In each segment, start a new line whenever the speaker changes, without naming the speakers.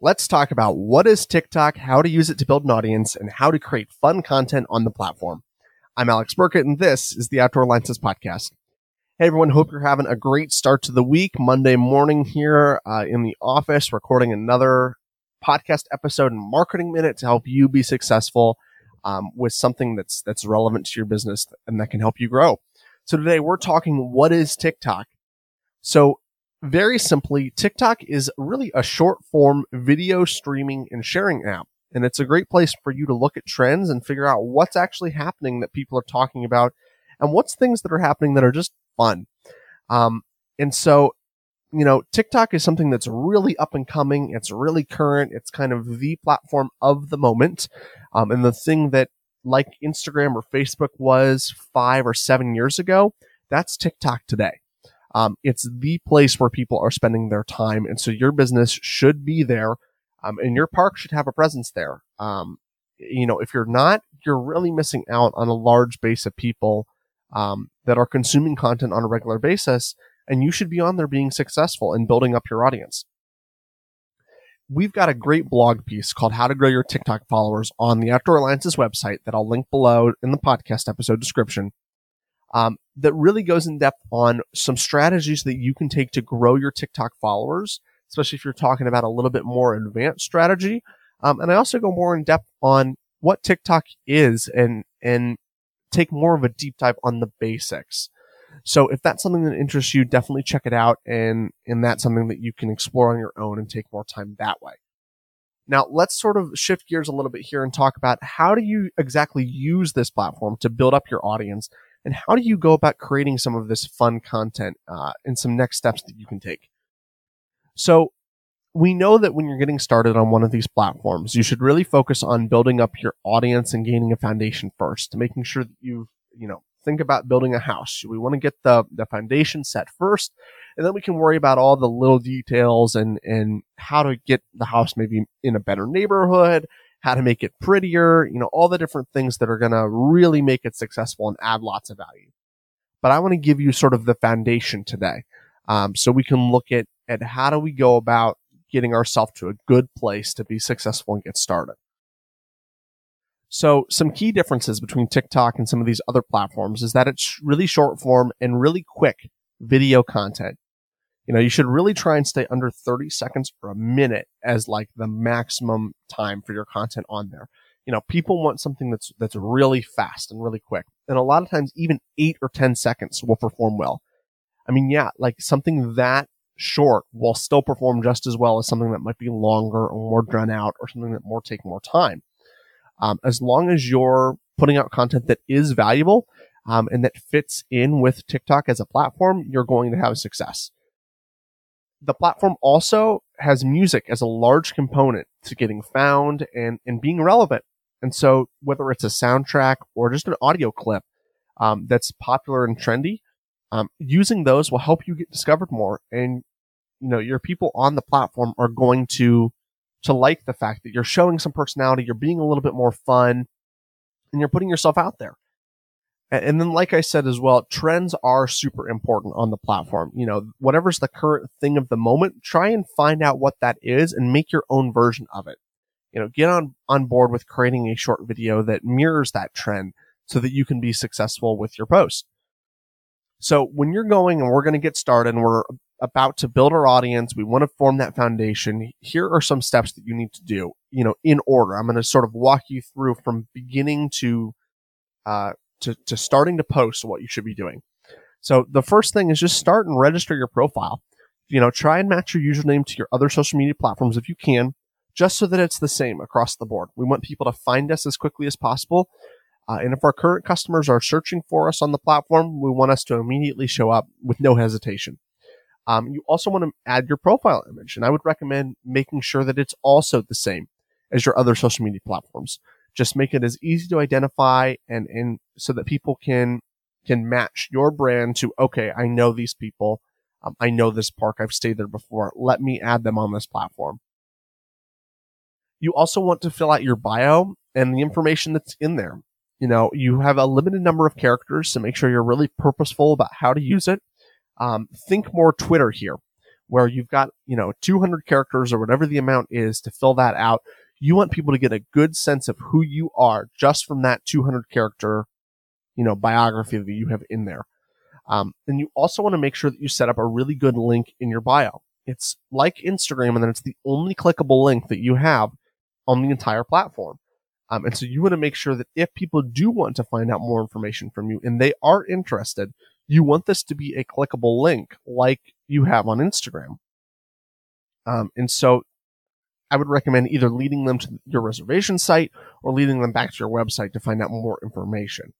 let's talk about what is TikTok, how to use it to build an audience, and how to create fun content on the platform. I'm Alex Burkett, and this is the Outdoor Alliances Podcast. Hey everyone, hope you're having a great start to the week. Monday morning here uh, in the office, recording another podcast episode and marketing minute to help you be successful um, with something that's that's relevant to your business and that can help you grow. So today we're talking what is TikTok. So very simply, TikTok is really a short form video streaming and sharing app. And it's a great place for you to look at trends and figure out what's actually happening that people are talking about and what's things that are happening that are just fun. Um, and so, you know, TikTok is something that's really up and coming. It's really current. It's kind of the platform of the moment. Um, and the thing that like Instagram or Facebook was five or seven years ago, that's TikTok today. Um, it's the place where people are spending their time. And so your business should be there. Um, and your park should have a presence there. Um, you know, if you're not, you're really missing out on a large base of people, um, that are consuming content on a regular basis. And you should be on there being successful and building up your audience. We've got a great blog piece called How to Grow Your TikTok Followers on the Outdoor Alliances website that I'll link below in the podcast episode description um, that really goes in depth on some strategies that you can take to grow your TikTok followers, especially if you're talking about a little bit more advanced strategy. Um, and I also go more in depth on what TikTok is and, and take more of a deep dive on the basics. So if that's something that interests you, definitely check it out. And, and that's something that you can explore on your own and take more time that way. Now let's sort of shift gears a little bit here and talk about how do you exactly use this platform to build up your audience and how do you go about creating some of this fun content uh, and some next steps that you can take? So we know that when you're getting started on one of these platforms, you should really focus on building up your audience and gaining a foundation first, making sure that you, you know, think about building a house. We want to get the, the foundation set first, and then we can worry about all the little details and, and how to get the house maybe in a better neighborhood, how to make it prettier, you know, all the different things that are going to really make it successful and add lots of value. But I want to give you sort of the foundation today. Um, so we can look at, at how do we go about getting ourselves to a good place to be successful and get started. So some key differences between TikTok and some of these other platforms is that it's really short form and really quick video content you know, you should really try and stay under 30 seconds or a minute as like the maximum time for your content on there. You know, people want something that's, that's really fast and really quick. And a lot of times even eight or 10 seconds will perform well. I mean, yeah, like something that short will still perform just as well as something that might be longer or more drawn out or something that more take more time. Um, as long as you're putting out content that is valuable, um, and that fits in with TikTok as a platform, you're going to have success the platform also has music as a large component to getting found and, and being relevant. And so whether it's a soundtrack or just an audio clip um, that's popular and trendy, um, using those will help you get discovered more. And, you know, your people on the platform are going to, to like the fact that you're showing some personality, you're being a little bit more fun, and you're putting yourself out there. And then, like I said as well, trends are super important on the platform. You know, whatever's the current thing of the moment, try and find out what that is and make your own version of it. You know, get on, on board with creating a short video that mirrors that trend so that you can be successful with your post. So when you're going and we're going to get started and we're about to build our audience, we want to form that foundation. Here are some steps that you need to do, you know, in order. I'm going to sort of walk you through from beginning to, uh, to, to starting to post what you should be doing. So the first thing is just start and register your profile. You know, try and match your username to your other social media platforms if you can, just so that it's the same across the board. We want people to find us as quickly as possible. Uh, and if our current customers are searching for us on the platform, we want us to immediately show up with no hesitation. Um, you also want to add your profile image, and I would recommend making sure that it's also the same as your other social media platforms just make it as easy to identify and, and so that people can, can match your brand to, okay, I know these people. Um, I know this park. I've stayed there before. Let me add them on this platform. You also want to fill out your bio and the information that's in there. You know, you have a limited number of characters, so make sure you're really purposeful about how to use it. Um, think more Twitter here. where you've got, you know, 200 characters or whatever the amount is to fill that out. You want people to get a good sense of who you are just from that 200 character, you know, biography that you have in there. Um, and you also want to make sure that you set up a really good link in your bio. It's like Instagram, and then it's the only clickable link that you have on the entire platform. Um, and so you want to make sure that if people do want to find out more information from you and they are interested, you want this to be a clickable link like you have on Instagram. Um, and so I would recommend either leading them to your reservation site or leading them back to your website to find out more information.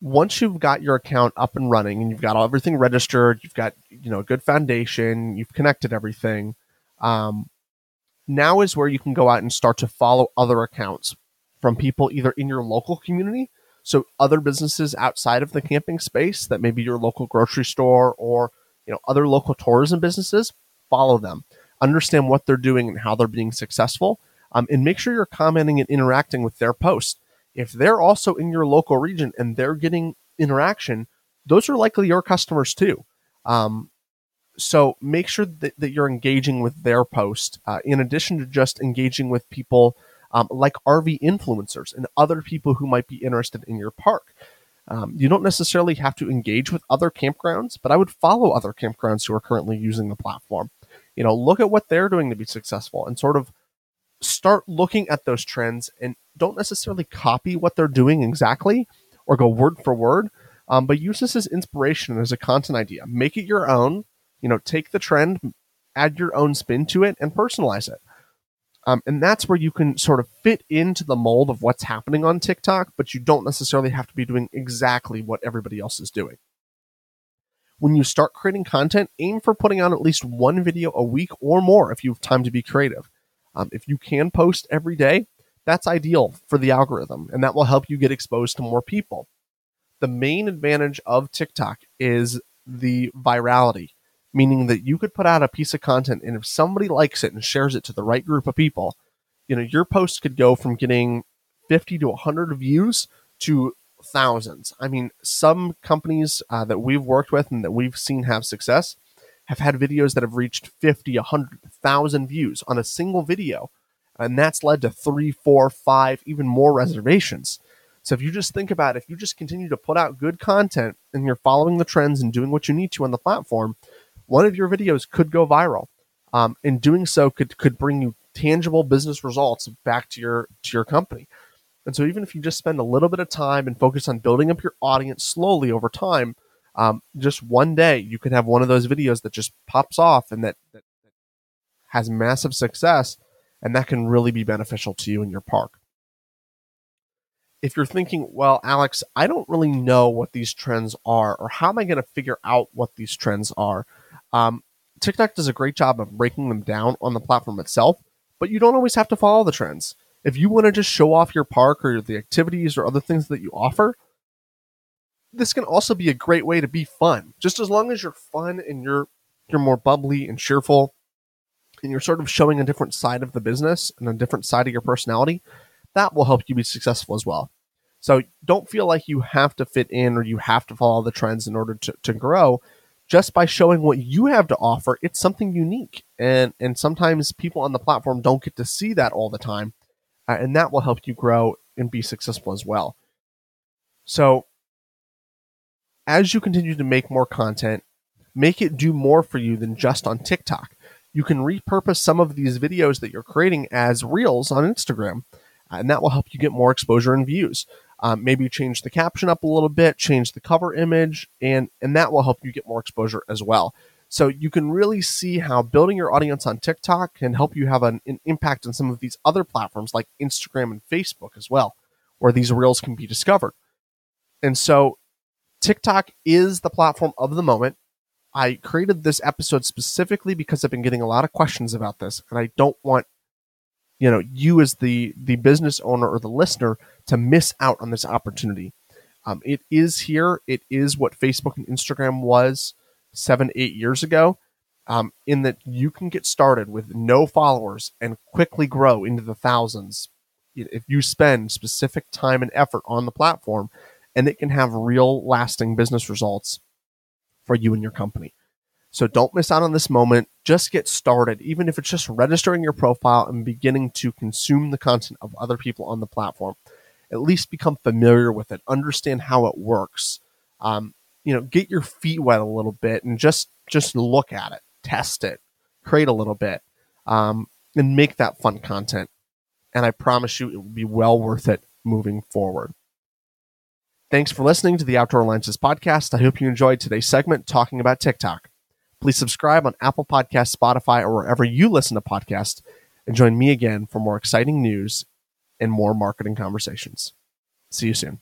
Once you've got your account up and running and you've got everything registered, you've got you know a good foundation, you've connected everything. Um, now is where you can go out and start to follow other accounts from people either in your local community, so other businesses outside of the camping space that maybe your local grocery store or you know other local tourism businesses, follow them, understand what they're doing and how they're being successful, um, and make sure you're commenting and interacting with their posts. If they're also in your local region and they're getting interaction, those are likely your customers too. Um, so make sure that, that you're engaging with their post uh, in addition to just engaging with people um, like RV influencers and other people who might be interested in your park. Um, you don't necessarily have to engage with other campgrounds, but I would follow other campgrounds who are currently using the platform. You know, look at what they're doing to be successful and sort of start looking at those trends and don't necessarily copy what they're doing exactly or go word for word, um, but use this as inspiration as a content idea. Make it your own you know, take the trend, add your own spin to it, and personalize it. Um, and that's where you can sort of fit into the mold of what's happening on TikTok, but you don't necessarily have to be doing exactly what everybody else is doing. When you start creating content, aim for putting out at least one video a week or more if you have time to be creative. Um, if you can post every day, that's ideal for the algorithm, and that will help you get exposed to more people. The main advantage of TikTok is the virality meaning that you could put out a piece of content and if somebody likes it and shares it to the right group of people, you know, your post could go from getting 50 to 100 views to thousands. I mean, some companies uh, that we've worked with and that we've seen have success have had videos that have reached 50, 100,000 views on a single video. And that's led to three, four, five, even more reservations. So if you just think about it, if you just continue to put out good content and you're following the trends and doing what you need to on the platform, one of your videos could go viral. Um, and doing so could could bring you tangible business results back to your to your company. And so even if you just spend a little bit of time and focus on building up your audience slowly over time, um, just one day you could have one of those videos that just pops off and that, that, has massive success, and that can really be beneficial to you in your park. If you're thinking, well, Alex, I don't really know what these trends are, or how am I going to figure out what these trends are? Um, TikTok does a great job of breaking them down on the platform itself, but you don't always have to follow the trends. If you want to just show off your park or the activities or other things that you offer, this can also be a great way to be fun. Just as long as you're fun and you're you're more bubbly and cheerful and you're sort of showing a different side of the business and a different side of your personality, that will help you be successful as well. So don't feel like you have to fit in or you have to follow the trends in order to, to grow just by showing what you have to offer, it's something unique. And and sometimes people on the platform don't get to see that all the time, uh, and that will help you grow and be successful as well. So, as you continue to make more content, make it do more for you than just on TikTok. You can repurpose some of these videos that you're creating as reels on Instagram, and that will help you get more exposure and views. Um, maybe change the caption up a little bit, change the cover image, and and that will help you get more exposure as well. So you can really see how building your audience on TikTok can help you have an, an impact on some of these other platforms like Instagram and Facebook as well, where these reels can be discovered. And so TikTok is the platform of the moment. I created this episode specifically because I've been getting a lot of questions about this, and I don't want you know you as the the business owner or the listener to miss out on this opportunity. Um, it is here. It is what Facebook and Instagram was seven, eight years ago. Um, in that you can get started with no followers and quickly grow into the thousands if you spend specific time and effort on the platform, and it can have real lasting business results for you and your company. So don't miss out on this moment. Just get started, even if it's just registering your profile and beginning to consume the content of other people on the platform. At least become familiar with it, understand how it works. Um, you know, get your feet wet a little bit and just just look at it, test it, create a little bit, um, and make that fun content. And I promise you, it will be well worth it moving forward. Thanks for listening to the Outdoor Alliances podcast. I hope you enjoyed today's segment talking about TikTok. Please subscribe on Apple Podcasts, Spotify, or wherever you listen to podcasts, and join me again for more exciting news and more marketing conversations. See you soon.